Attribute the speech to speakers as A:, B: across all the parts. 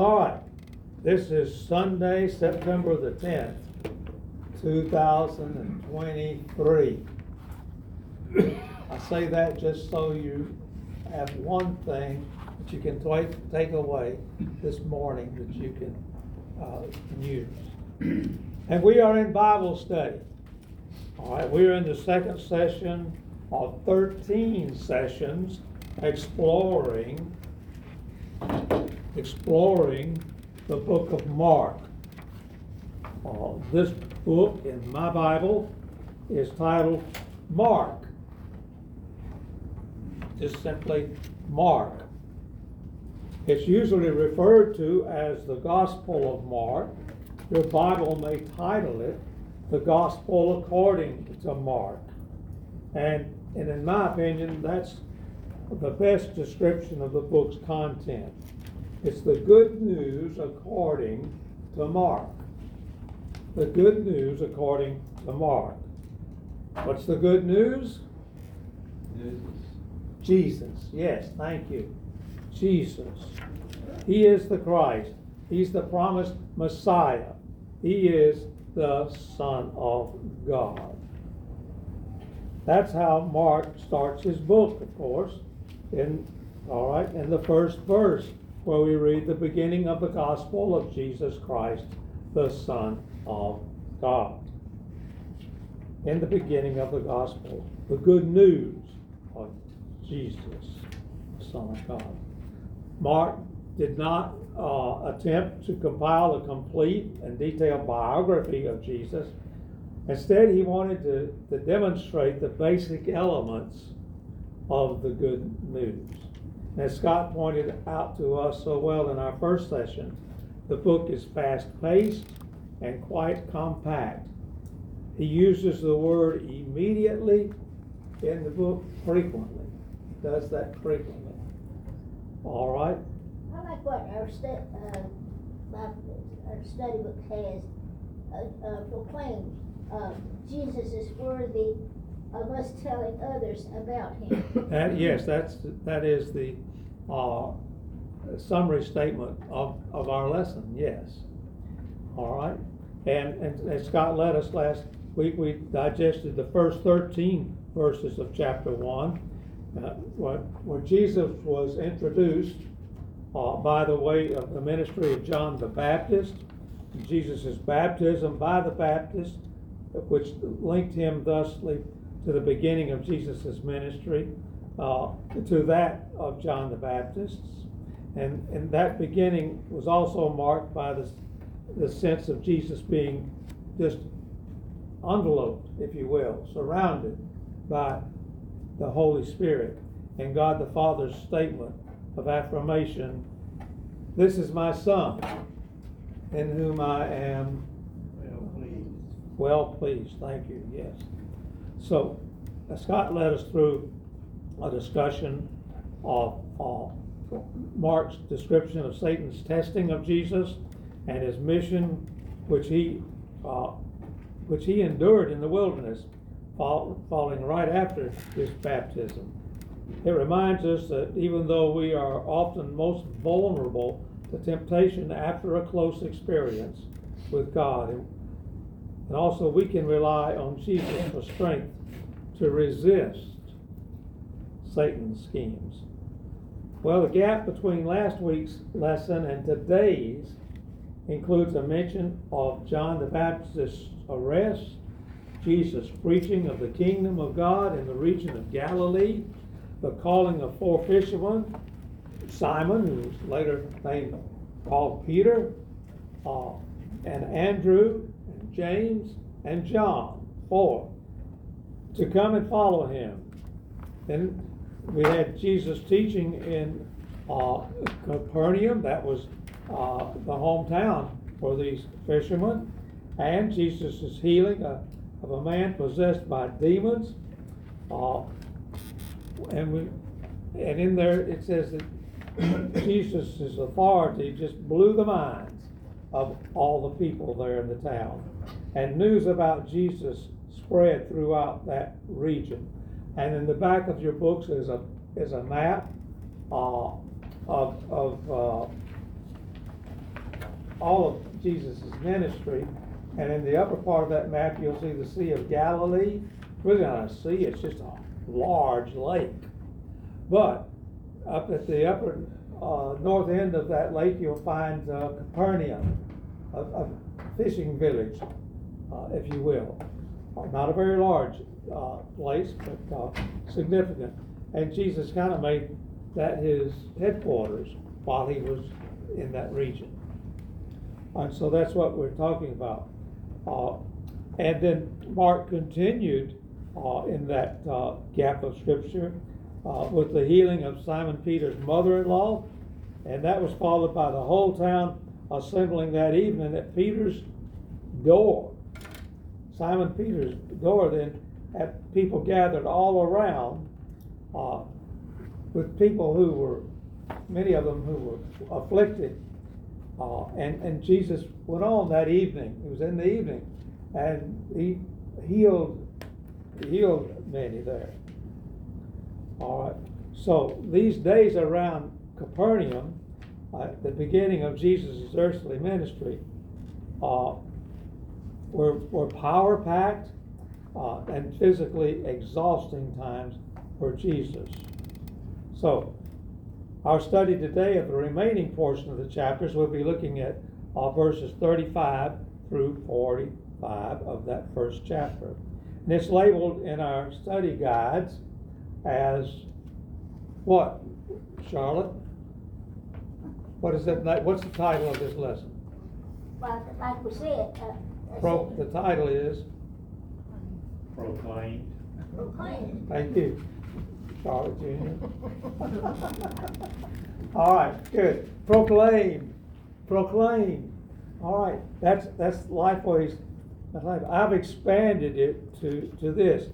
A: All right, this is Sunday, September the tenth, two thousand and twenty-three. I say that just so you have one thing that you can take, take away this morning that you can, uh, use. And we are in Bible study. All right, we are in the second session of thirteen sessions exploring, exploring the book of Mark. Uh, this book in my Bible is titled Mark. Just simply Mark. It's usually referred to as the Gospel of Mark. Your Bible may title it the Gospel according to Mark. And, and in my opinion, that's the best description of the book's content. It's the good news according to Mark. The good news according to Mark. What's the good news? Jesus. Jesus. Yes, thank you. Jesus. He is the Christ. He's the promised Messiah. He is the Son of God. That's how Mark starts his book, of course. In all right, in the first verse, where we read the beginning of the gospel of Jesus Christ, the Son of God. In the beginning of the gospel, the good news of Jesus, the Son of God. Mark did not uh, attempt to compile a complete and detailed biography of Jesus. Instead, he wanted to, to demonstrate the basic elements of the good news. As Scott pointed out to us so well in our first session, the book is fast paced and quite compact. He uses the word immediately in the book frequently, does that frequently. All right?
B: I like what our uh, my, our study book has, uh, uh, proclaimed, uh, Jesus is worthy of us telling others about him.
A: That, yes, that's, that is the, uh, summary statement of, of our lesson, yes. All right, and, and and Scott led us last week, we digested the first thirteen verses of chapter one. Uh, where, Jesus was introduced, uh, by the way of the ministry of John the Baptist, Jesus' baptism by the Baptist, which linked him thusly to the beginning of Jesus' ministry, uh, to that of John the Baptist's. And, and that beginning was also marked by the, the sense of Jesus being just enveloped, if you will, surrounded by the Holy Spirit and God the Father's statement of affirmation this is my Son, in whom I am
C: Well, pleased.
A: well pleased. Thank you, yes. So, Scott led us through a discussion of, of Mark's description of Satan's testing of Jesus and his mission, which he, uh, which he endured in the wilderness, fall, falling right after his baptism. It reminds us that even though we are often most vulnerable to temptation after a close experience with God, and also we can rely on Jesus for strength to resist Satan's schemes. Well, the gap between last week's lesson and today's includes a mention of John the Baptist's arrest, Jesus' preaching of the kingdom of God in the region of Galilee, the calling of four fishermen, Simon, who was later named called Peter, uh, and Andrew, and James, and John, four, to come and follow him. Then we had Jesus teaching in uh, Capernaum, that was uh, the hometown for these fishermen, and Jesus is healing a, of a man possessed by demons. Uh, and we, and in there it says that Jesus' authority just blew the minds of all the people there in the town. And news about Jesus spread throughout that region. And in the back of your books is a is a map uh, of of uh, all of Jesus' ministry. And in the upper part of that map, you'll see the Sea of Galilee. Really not a sea, it's just a large lake. But up at the upper uh, north end of that lake, you'll find uh, Capernaum, a, a fishing village, uh, if you will. Uh, Not a very large uh, place, but uh, significant. And Jesus kind of made that his headquarters while he was in that region. And so that's what we're talking about. Uh, and then Mark continued uh, in that gap of scripture with the healing of Simon Peter's mother-in-law, and that was followed by the whole town assembling that evening at Peter's door. Simon Peter's door. Then had people gathered all around uh, with people who were, many of them who were afflicted. Uh, and, and Jesus went on that evening. It was in the evening, and he healed healed many there. All right. So these days around Capernaum, uh, the beginning of Jesus' earthly ministry, uh, were, were power packed uh, and physically exhausting times for Jesus. So, our study today of the remaining portion of the chapters, we'll be looking at uh, verses 35 through 45 of that first chapter. And it's labeled in our study guides as what, Charlotte? What is that? What's the title of this lesson?
B: Like, like we said, uh. I
A: Pro, the title is,
C: proclaimed.
B: Proclaim.
A: thank you, Charlotte Junior. All right, good. Proclaim, proclaim. All right, that's, that's Lifeway's, that's I've expanded it to, to this.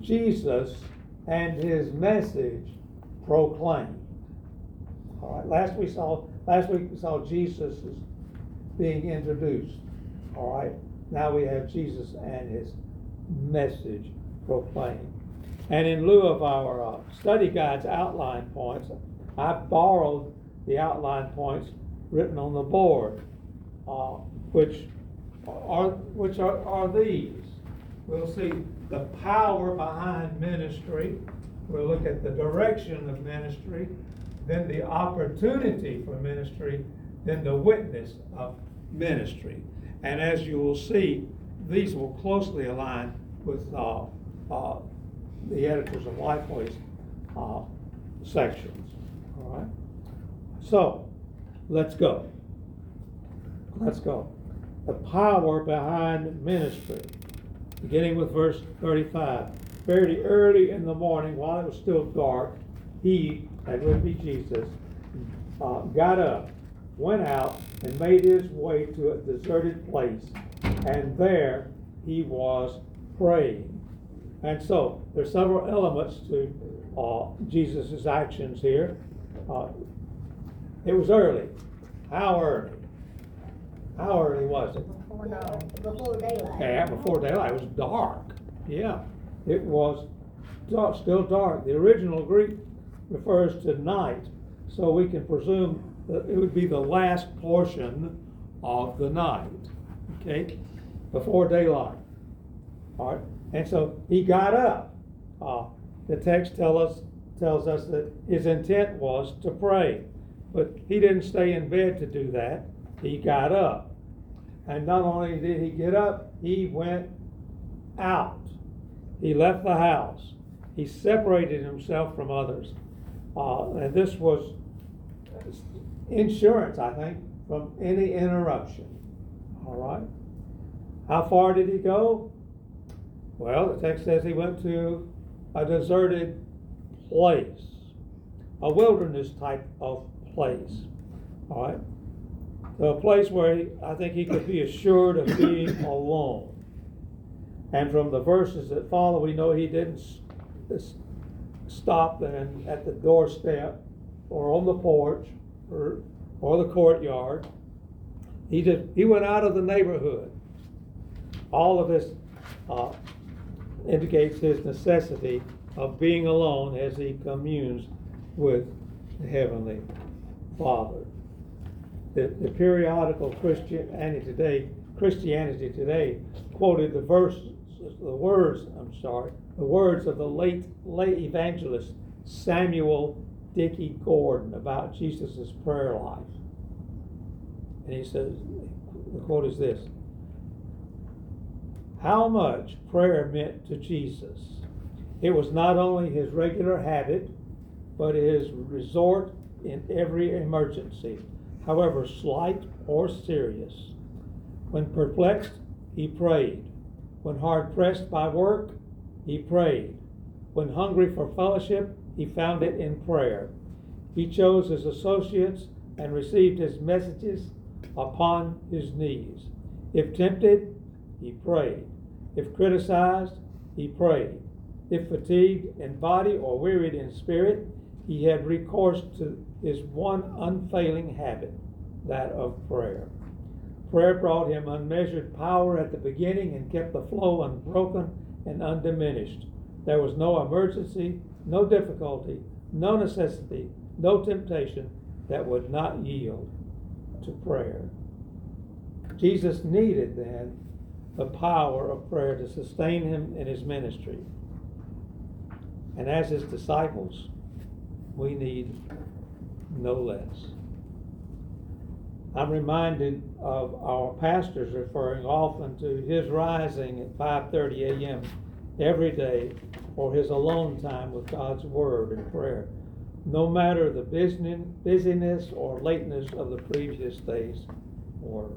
A: Jesus and his message proclaim. All right, last we saw, last week we saw Jesus is being introduced. All right, now we have Jesus and his message proclaimed. And in lieu of our uh, study guide's outline points, I borrowed the outline points written on the board, uh, which are which are, are these. We'll see the power behind ministry. We'll look at the direction of ministry, then the opportunity for ministry, then the witness of ministry. And as you will see, these will closely align with uh, uh, the editors of Lifeway's uh, sections. All right. So, let's go. Let's go. The power behind ministry. Beginning with verse 35. Very early in the morning, while it was still dark, he, that would be Jesus, uh, got up, went out, and made his way to a deserted place, and there he was praying. And so there's several elements to uh, Jesus' actions here. Uh, it was early. How early? How early was it?
B: Before daylight.
A: Yeah, before daylight. It was dark. Yeah, it was dark, still dark. The original Greek refers to night, so we can presume it would be the last portion of the night. Okay, before daylight. All right, and so he got up. Uh, the text tell us tells us that his intent was to pray, but he didn't stay in bed to do that. He got up. And not only did he get up, he went out. He left the house. He separated himself from others. Uh, and this was insurance, I think, from any interruption. All right. How far did he go? Well, the text says he went to a deserted place, a wilderness type of place. All right. To a place where he, I think he could be assured of being alone. And from the verses that follow, we know he didn't stop then at the doorstep or on the porch or, or the courtyard. He did, he went out of the neighborhood. All of this uh, indicates his necessity of being alone as he communes with the Heavenly Father. the, the periodical Christianity Today, Christianity Today quoted the verses, the words, I'm sorry, the words of the late, late evangelist Samuel Dickey Gordon about Jesus' prayer life. And he says, the quote is this How much prayer meant to Jesus. It was not only his regular habit, but his resort in every emergency, however slight or serious. When perplexed, he prayed. When hard pressed by work, he prayed. When hungry for fellowship, he found it in prayer. He chose his associates and received his messages upon his knees. If tempted, he prayed. If criticized, he prayed. If fatigued in body or wearied in spirit, he had recourse to his one unfailing habit, that of prayer. Prayer brought him unmeasured power at the beginning and kept the flow unbroken and undiminished. There was no emergency, no difficulty, no necessity, no temptation that would not yield to prayer. Jesus needed then the power of prayer to sustain him in his ministry. And as his disciples, we need no less. I'm reminded of our pastors referring often to his rising at 5:30 a.m. every day for his alone time with God's word and prayer, no matter the busyness or lateness of the previous day's work.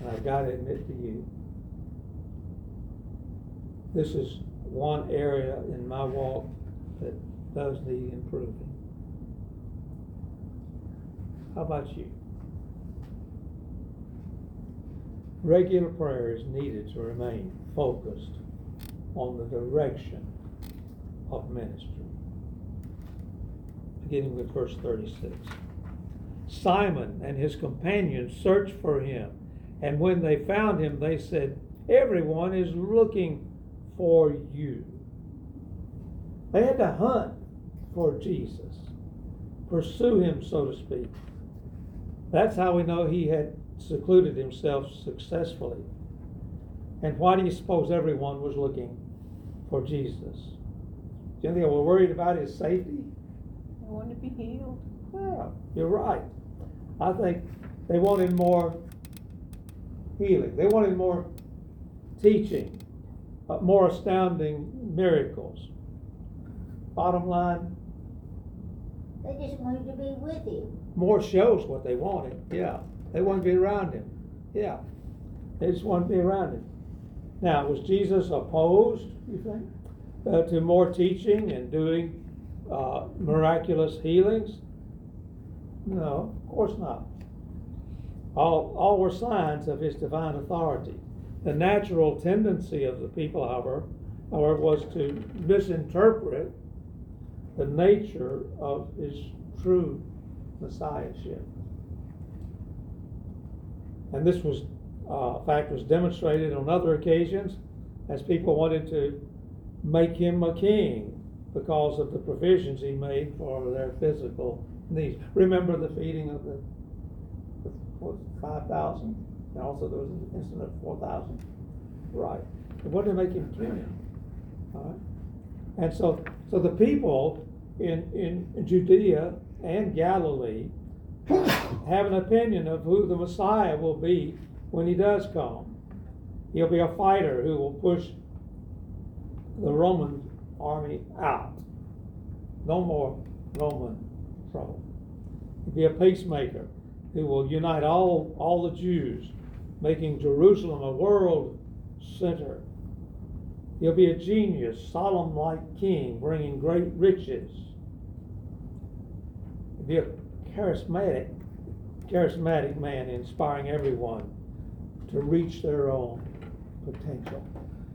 A: And I've got to admit to you, this is one area in my walk that does need improving. How about you? Regular prayer is needed to remain focused on the direction of ministry. Beginning with verse 36. Simon and his companions searched for him, and when they found him, they said, Everyone is looking for you. They had to hunt for Jesus, pursue him, so to speak. That's how we know he had secluded himself successfully. And why do you suppose everyone was looking for Jesus? Do you think they were worried about his safety?
C: They wanted to be healed.
A: Yeah, you're right. I think they wanted more healing. They wanted more teaching, uh, more astounding miracles. Bottom line,
B: They just wanted to be with him.
A: more shows what they wanted. Yeah, they wanted to be around him. Yeah, they just wanted to be around him. Now, was Jesus opposed? You think uh, to more teaching and doing uh, miraculous healings? No, of course not. All, all were signs of his divine authority. The natural tendency of the people, however, however, was to misinterpret the nature of his true messiahship. And this was uh, fact was demonstrated on other occasions as people wanted to make him a king because of the provisions he made for their physical needs. Remember the feeding of the, the 5,000? And also there was an incident of 4,000. Right. It wanted to make him king. All right. And so, so the people in, in Judea and Galilee have an opinion of who the Messiah will be when he does come. He'll be a fighter who will push the Roman army out. No more Roman trouble. He'll be a peacemaker who will unite all, all the Jews, making Jerusalem a world center. He'll be a genius, Solomon like king, bringing great riches. He'll be a charismatic, charismatic man, inspiring everyone to reach their own potential.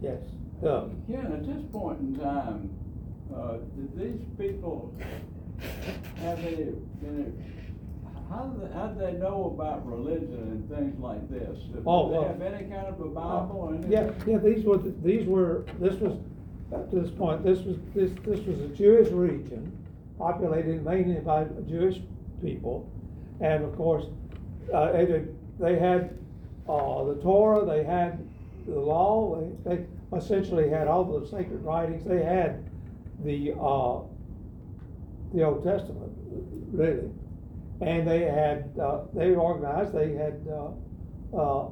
A: Yes, Doug.
D: Ken, at this point in time, uh, did these people have any, any, how do they, how do they know about religion and things like this? Did
A: Oh,
D: they
A: well-
D: have any kind of a Bible or anything?
A: Yeah, yeah, these were, these were, this was, up to this point, this was, this, this was a Jewish region, populated mainly by Jewish people, And of course, uh, they, did- they had, uh, the Torah, they had the law, they, they essentially had all the sacred writings, they had the, uh, the Old Testament, really. And they had, uh, they organized, they had, uh, uh,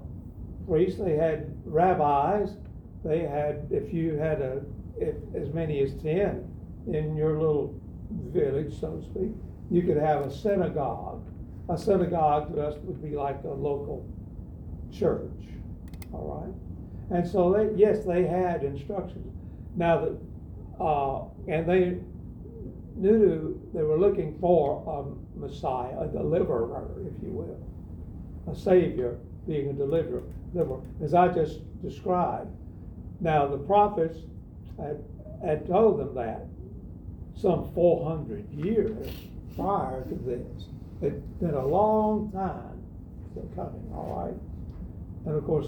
A: priests, they had rabbis, they had, if you had a, if, as many as ten in your little village, so to speak, you could have a synagogue. A synagogue to us would be like a local church, all right? And so they, yes, they had instructions. Now, the, uh, and they knew they were looking for a Messiah, a deliverer, if you will, a savior being a deliverer, deliverer, as I just described. Now, the prophets had, had told them that some 400 years prior to this. It'd been a long time coming, all right? And of course,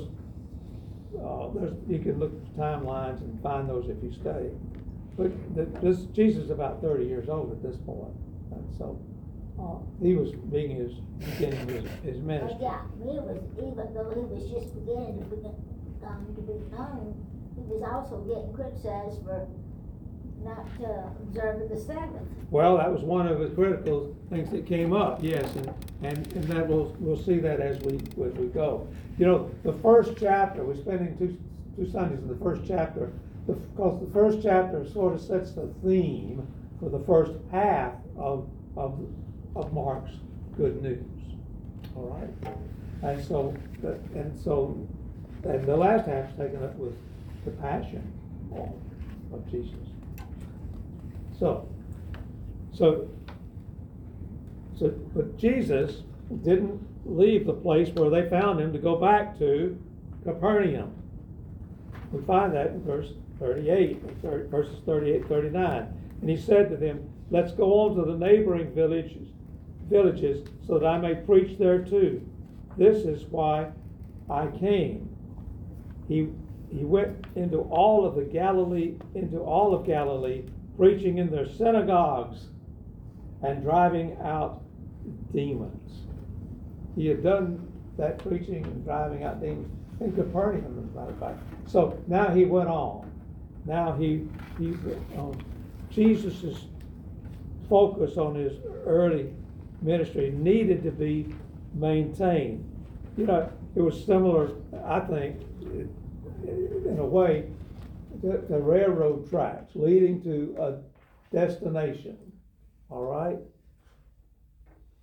A: uh, there's, you can look at timelines and find those if you study. But the, this, Jesus is about 30 years old at this point, and so uh, he was being his beginning his, his ministry.
B: yeah, he was, even though he was just beginning to begin, um, to be known, he was also getting criticized for not, uh, observing the Sabbath.
A: Well, that was one of the critical things that came up, yes, and, and, and that we'll, we'll see that as we, as we go. You know, the first chapter, we're spending two, two Sundays in the first chapter, because the first chapter sort of sets the theme for the first half of, of, of Mark's good news, all right? And so, and so, and the last half's taken up with the passion of Jesus. So, so, so, but Jesus didn't leave the place where they found him to go back to Capernaum. We find that in verse thirty-eight, or thir- verses 38, 39. And he said to them, Let's go on to the neighboring villages, villages, so that I may preach there too. This is why I came. He, he went into all of the Galilee, into all of Galilee, preaching in their synagogues and driving out demons. He had done that preaching and driving out demons in Capernaum, as a matter of fact. So now he went on. Now he, he, um, Jesus' focus on his early ministry needed to be maintained. You know, it was similar, I think, in a way, the, the railroad tracks leading to a destination, all right?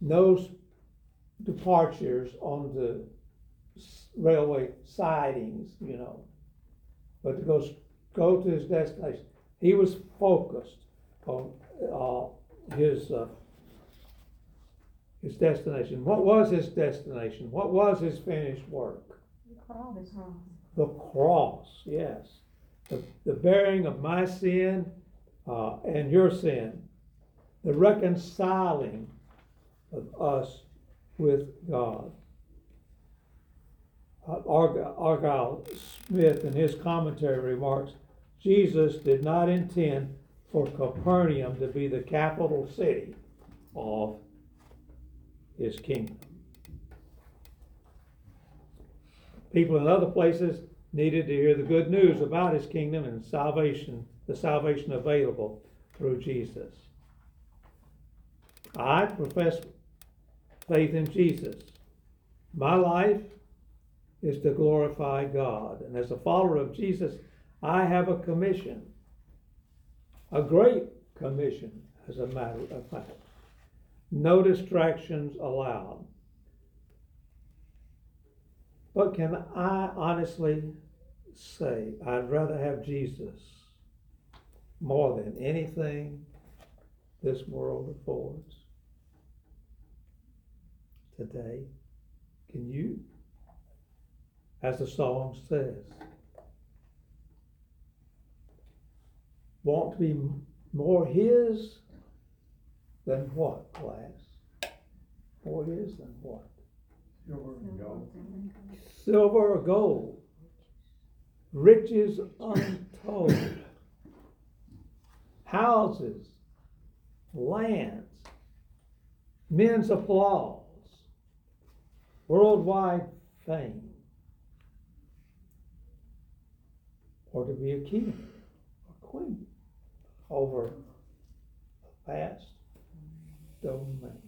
A: No s- departures on the s- railway sidings, you know, but to go, s- go to his destination. He was focused on, uh, his, uh, his destination. What was his destination? What was his finished work? The cross, yes. The, the bearing of my sin uh, and your sin. The reconciling of us with God. Uh, Argile Smith, in his commentary, remarks Jesus did not intend for Capernaum to be the capital city of his kingdom. People in other places needed to hear the good news about his kingdom and salvation, the salvation available through Jesus. I profess faith in Jesus. My life is to glorify God. And as a follower of Jesus, I have a commission, a great commission, as a matter of fact. No distractions allowed. But can I honestly say I'd rather have Jesus more than anything this world affords today? Can you? As the song says, want to be more His than what, class? More His than what? Silver or gold, riches untold, houses, lands, men's applause, worldwide fame, or to be a king or queen over a vast domain.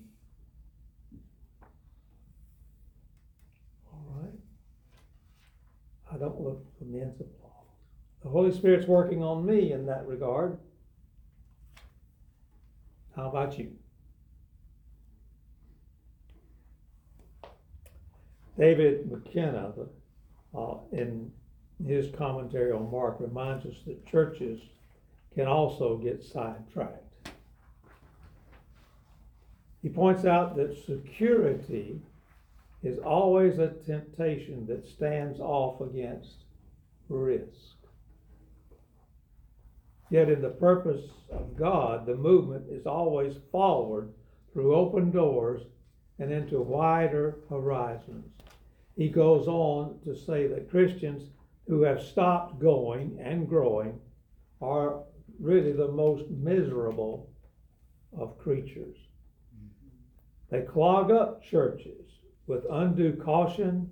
A: All right. I don't look for men's applause. The Holy Spirit's working on me in that regard. How about you? David McKenna, uh, in his commentary on Mark, reminds us that churches can also get sidetracked. He points out that security is always a temptation that stands off against risk. Yet, in the purpose of God, the movement is always forward through open doors and into wider horizons. He goes on to say that Christians who have stopped going and growing are really the most miserable of creatures. They clog up churches with undue caution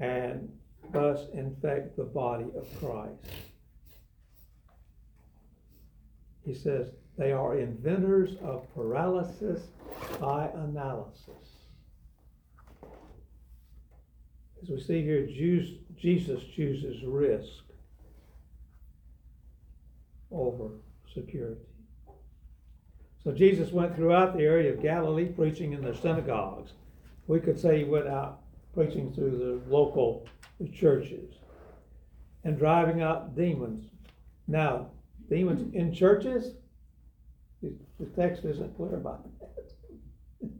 A: and thus infect the body of Christ. He says they are inventors of paralysis by analysis. As we see here, Jesus chooses risk over security. So Jesus went throughout the area of Galilee preaching in the synagogues. We could say he went out preaching through the local churches and driving out demons. Now, demons in churches? The text isn't clear about that.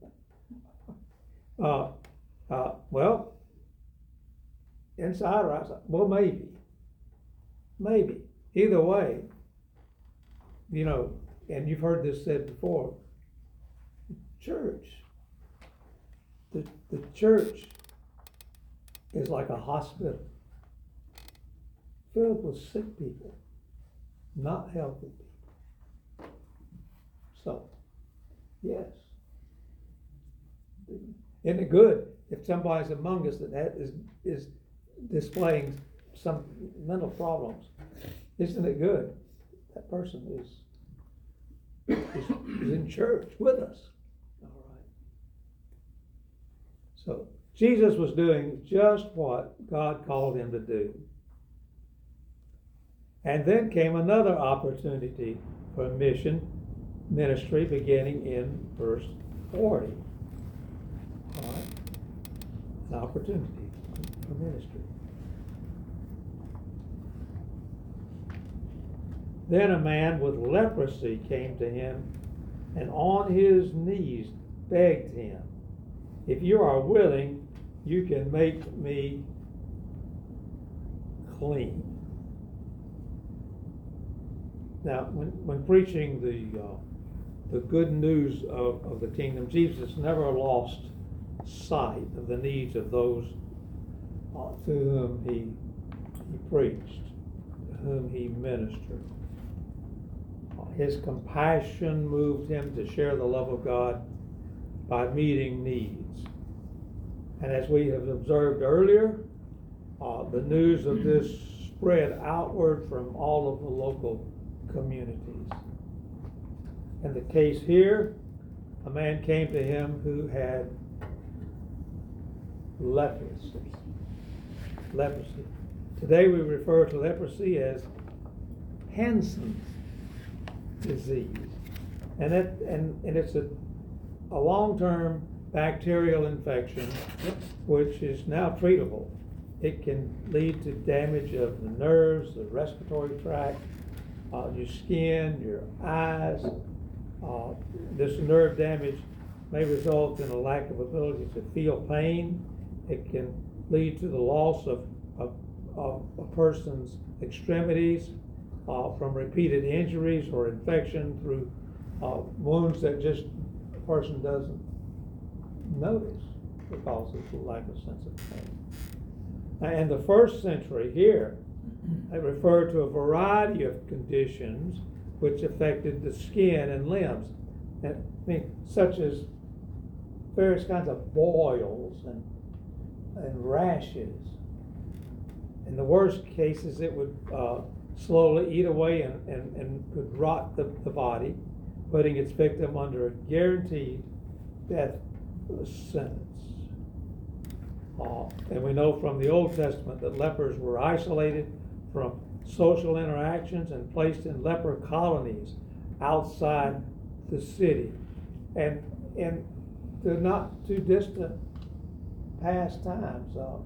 A: uh, uh, well, inside or outside? Well, maybe. Maybe. Either way, you know, and you've heard this said before church. The, the church is like a hospital filled with sick people, not healthy people. So, yes. Isn't it good if somebody's among us that is, is displaying some mental problems? Isn't it good? That person is, is, is in church with us. All right. So, Jesus was doing just what God called him to do. And then came another opportunity for mission ministry beginning in verse 40. All right? An opportunity for ministry. Then a man with leprosy came to him and on his knees begged him, If you are willing, you can make me clean. Now, when, when preaching the, uh, the good news of, of the kingdom, Jesus never lost sight of the needs of those uh, to whom he, he preached, to whom he ministered. His compassion moved him to share the love of God by meeting needs. And as we have observed earlier, uh, the news of this spread outward from all of the local communities. In the case here, a man came to him who had leprosy. Leprosy. Today we refer to leprosy as Hansen's disease. And, it, and, and it's a, a long term bacterial infection which is now treatable. It can lead to damage of the nerves, the respiratory tract, uh, your skin, your eyes. Uh, this nerve damage may result in a lack of ability to feel pain. It can lead to the loss of, of, of a person's extremities uh, from repeated injuries or infection through uh, wounds that just person doesn't notice because of lack of sense of pain. Now, in the first century here, they referred to a variety of conditions which affected the skin and limbs, and I mean, such as various kinds of boils and and rashes. In the worst cases, it would uh, slowly eat away and, and, and could rot the, the body, putting its victim under a guaranteed death sentence. Uh, and we know from the Old Testament that lepers were isolated from social interactions and placed in leper colonies outside the city. And in the not too distant past times, uh,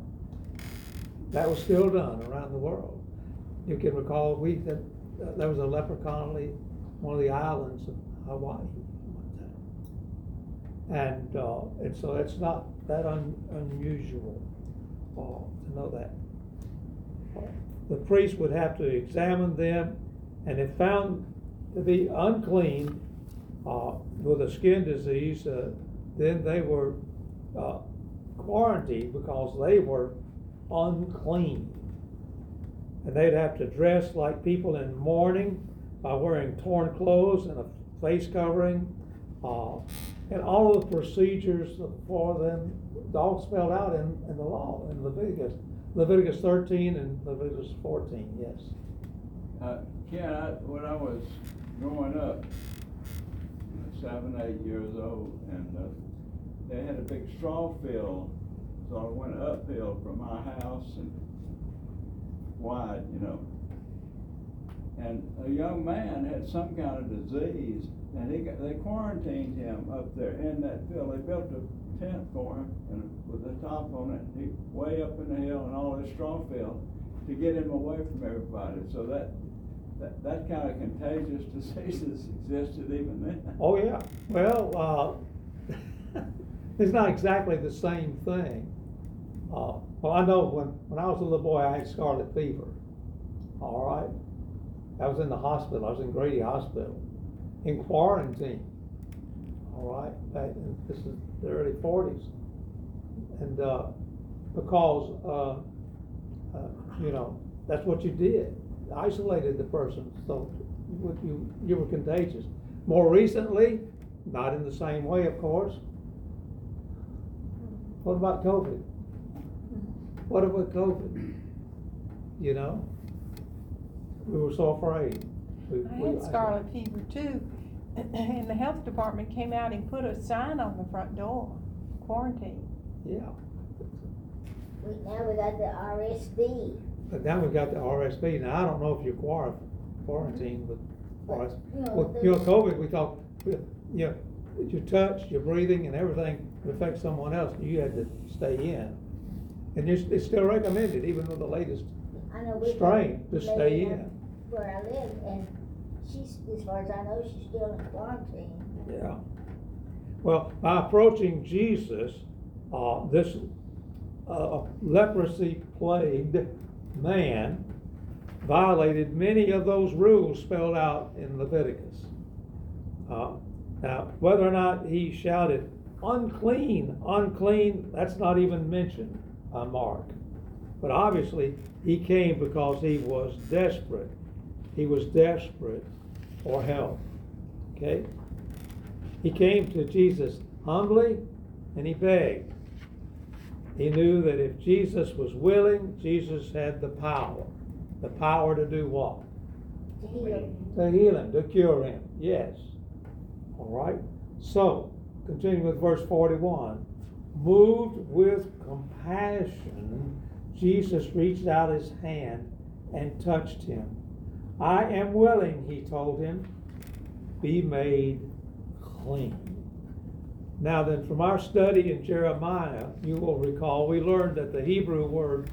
A: that was still done around the world. You can recall we that uh, there was a leper colony, one of the islands Hawaii. one time. And uh, and so it's not that un, unusual uh, to know that. The priest would have to examine them, and if found to be unclean uh, with a skin disease, uh, then they were uh, quarantined because they were unclean. And they'd have to dress like people in mourning by wearing torn clothes and a face covering. Uh, and all of the procedures for them, all spelled out in, in the law, in Leviticus. Leviticus 13 and Leviticus 14, yes.
D: Uh, Ken, I, when I was growing up, seven, eight years old, and, uh, they had a big straw field, so I went uphill from my house and wide, you know. And a young man had some kind of disease, and he got, they quarantined him up there in that field. They built a tent for him, and with a top on it, he, way up in the hill and all this straw field, to get him away from everybody, so that, that, that kind of contagious diseases existed even then.
A: Oh, yeah. Well, uh, it's not exactly the same thing. Uh, well, I know when, when I was a little boy, I had scarlet fever. All right? I was in the hospital. I was in Grady Hospital in quarantine. All right? Back in, this is the early 40s. And uh, because, uh, uh, you know, that's what you did. Isolated the person, so you, you, you were contagious. More recently, not in the same way, of course. What about COVID? What about COVID? You know? We were so afraid. We-
C: I
A: we
C: had scarlet fever too, and the health department came out and put a sign on the front door, quarantine.
A: Yeah,
B: We, now we got the RSV.
A: but now we've got the RSV. Now, I don't know if you're quar- quarantined with RSV.
B: You know,
A: With, you know, COVID, we thought, you know, your touch, your breathing and everything would affect someone else. You had to stay in. And it's, it's still recommended, even with the latest
B: I know we.
A: strain, to stay
B: lady
A: in.
B: Where I live, and she's, as far as I know, she's still in quarantine.
A: Yeah. Well, by approaching Jesus, uh, this uh, leprosy plagued man violated many of those rules spelled out in Leviticus. Uh, now, whether or not he shouted, unclean, unclean, that's not even mentioned by Mark. But obviously, he came because he was desperate. He was desperate for help. Okay? He came to Jesus humbly and he begged. He knew that if Jesus was willing, Jesus had the power. The power to do what?
B: To heal.
A: To heal him, to cure him. Yes. All right. So, continuing with verse 41. Moved with compassion, Jesus reached out his hand and touched him. I am willing, he told him, be made clean. Now then, from our study in Jeremiah, you will recall we learned that the Hebrew word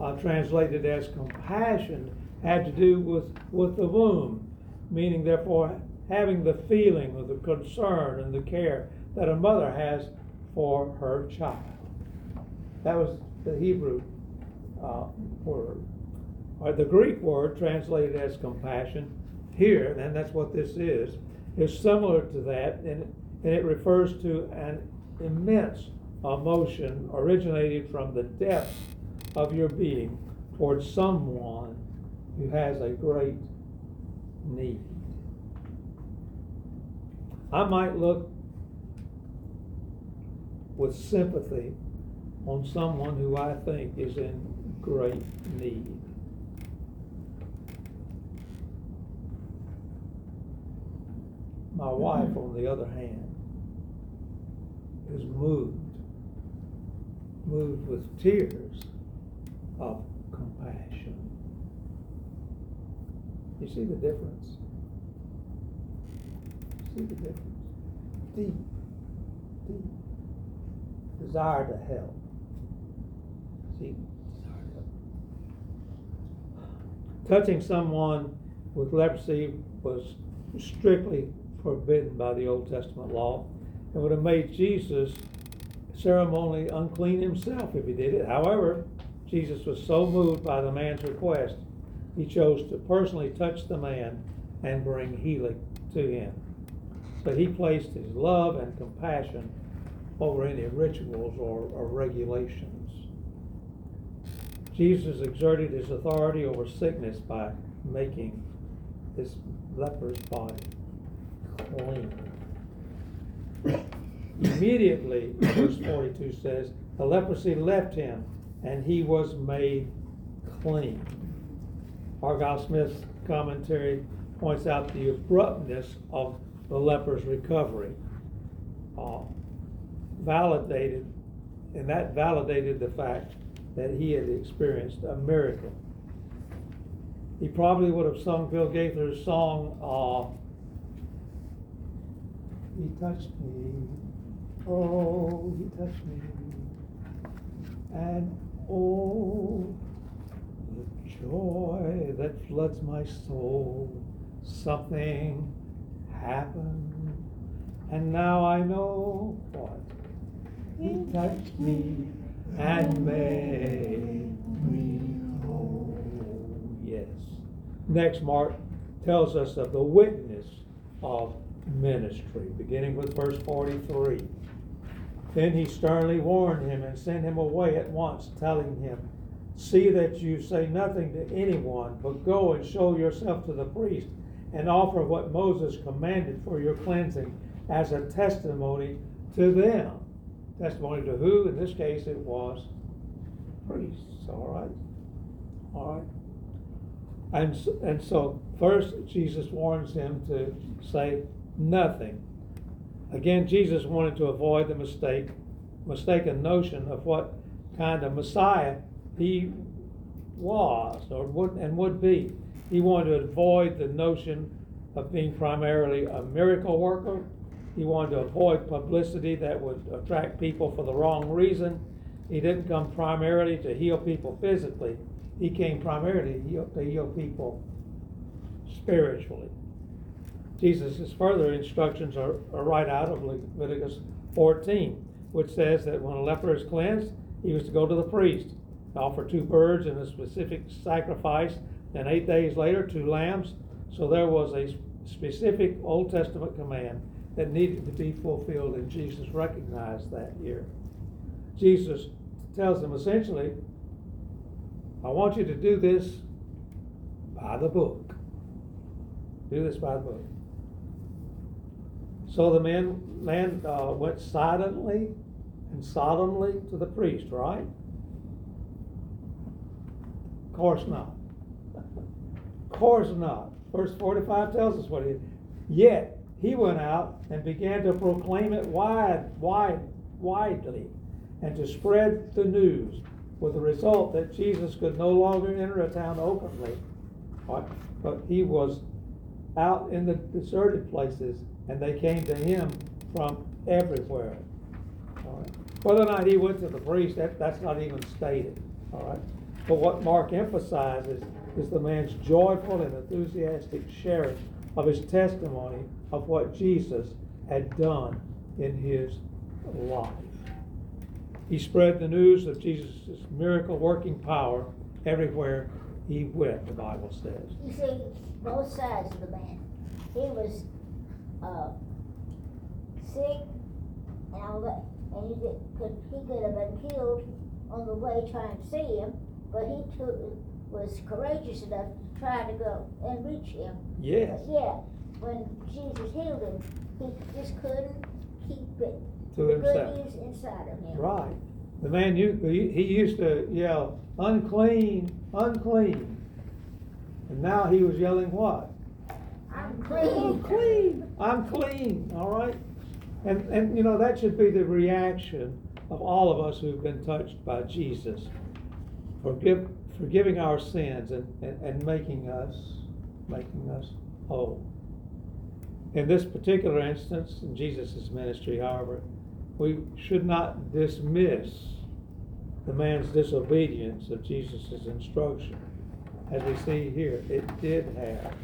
A: uh, translated as compassion had to do with, with the womb, meaning therefore having the feeling of the concern and the care that a mother has for her child. That was the Hebrew uh, word. Or the Greek word translated as compassion here, and that's what this is, is similar to that, and, and it refers to an immense emotion originated from the depths of your being towards someone who has a great need. I might look with sympathy on someone who I think is in great need. My wife, on the other hand, is moved, moved with tears of compassion. You see the difference? See the difference? Deep, deep desire to help. See. Touching someone with leprosy was strictly forbidden by the Old Testament law and would have made Jesus ceremonially unclean himself if he did it. However, Jesus was so moved by the man's request, he chose to personally touch the man and bring healing to him. So he placed his love and compassion over any rituals or, or regulations. Jesus exerted his authority over sickness by making this leper's body Immediately, verse 42 says, the leprosy left him and he was made clean. Argile Smith's commentary points out the abruptness of the leper's recovery. Uh, validated, and that validated the fact that he had experienced a miracle. He probably would have sung Bill Gaither's song, uh, He touched me, oh, he touched me, and oh, the joy that floods my soul, something happened, and now I know what. He touched me and made me whole. Yes. Next, Mark tells us of the witness of ministry, beginning with verse 43. Then he sternly warned him and sent him away at once, telling him, See that you say nothing to anyone, but go and show yourself to the priest and offer what Moses commanded for your cleansing as a testimony to them. Testimony to who? In this case, it was priests. All right. All right. And, and so, first, Jesus warns him to say nothing. Again, Jesus wanted to avoid the mistake, mistaken notion of what kind of Messiah he was or would and would be. He wanted to avoid the notion of being primarily a miracle worker. He wanted to avoid publicity that would attract people for the wrong reason. He didn't come primarily to heal people physically. He came primarily to heal, to heal people spiritually. Jesus' further instructions are, are right out of Leviticus 14, which says that when a leper is cleansed, he was to go to the priest, offer two birds and a specific sacrifice, then eight days later, two lambs. So there was a specific Old Testament command that needed to be fulfilled, and Jesus recognized that here. Jesus tells them essentially, I want you to do this by the book. Do this by the book. So the man, man uh, went silently and solemnly to the priest, right? Of course not. Of course not. Verse 45 tells us what he did. Yet he went out and began to proclaim it wide, wide, widely, and to spread the news, with the result that Jesus could no longer enter a town openly, but, but he was out in the deserted places, and they came to him from everywhere. All right. Whether or not he went to the priest, that, that's not even stated. All right. But what Mark emphasizes is the man's joyful and enthusiastic sharing of his testimony of what Jesus had done in his life. He spread the news of Jesus' miracle working power everywhere he went, the Bible says.
B: You see, both sides of the man. He was, uh, sick and all that, and you could, could, he could have been killed on the way trying to see him, but he took, was courageous enough to try to go and reach him.
A: Yes,
B: But yet, when Jesus healed him, he just couldn't keep it,
A: to
B: the good
A: himself.
B: news inside of him.
A: Right. The man, you, he, he used to yell, unclean, unclean. And now he was yelling what?
B: I'm
A: I'm
B: clean.
A: clean, I'm clean, all right? And, and, you know, that should be the reaction of all of us who've been touched by Jesus. Forgive, forgiving our sins and, and, and making us, making us whole. In this particular instance, in Jesus' ministry, however, we should not dismiss the man's disobedience of Jesus' instruction. As we see here, it did have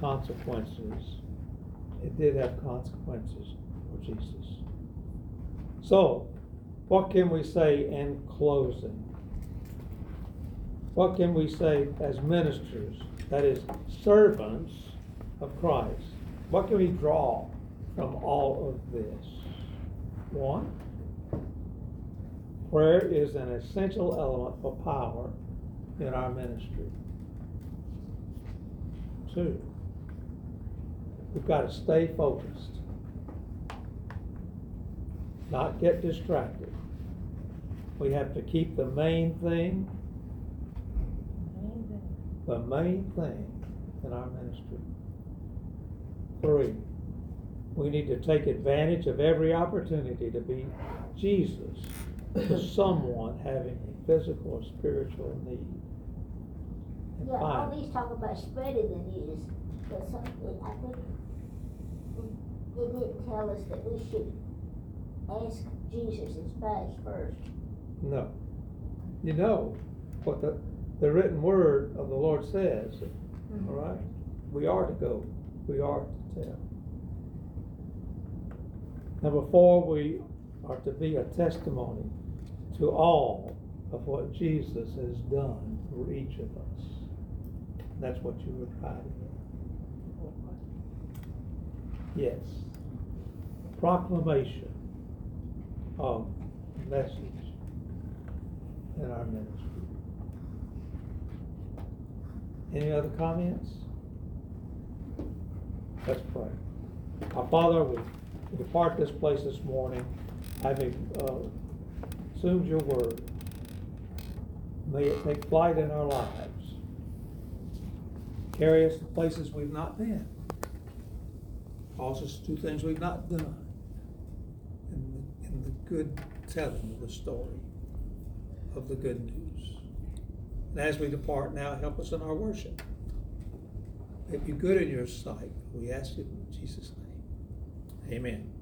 A: consequences. It did have consequences for Jesus. So, what can we say in closing? What can we say as ministers, that is, servants of Christ? What can we draw from all of this? One, prayer is an essential element for power in our ministry. Two, we've got to stay focused, not get distracted. We have to keep the main thing, the main thing in our ministry. Three, we need to take advantage of every opportunity to be Jesus to someone having a physical or spiritual need. And
B: Yeah, all these talk about spreading the news, but some, it- I think it it didn't tell us that we should ask Jesus his badge first.
A: No. You know what the, the written word of the Lord says, mm-hmm. all right? We are to go, we are to tell. Number four, we are to be a testimony to all of what Jesus has done for each of us. That's what you were writing. Yes. Proclamation of message in our ministry. Any other comments? Let's pray. Our Father, we depart this place this morning, having uh, assumed your word. May it take flight in our lives. Carry us to places we've not been. Cause us to do things we've not done. In the, in the good telling of the story of the good news. And as we depart now, help us in our worship. It be good in your sight. We ask it in Jesus' name. Amen.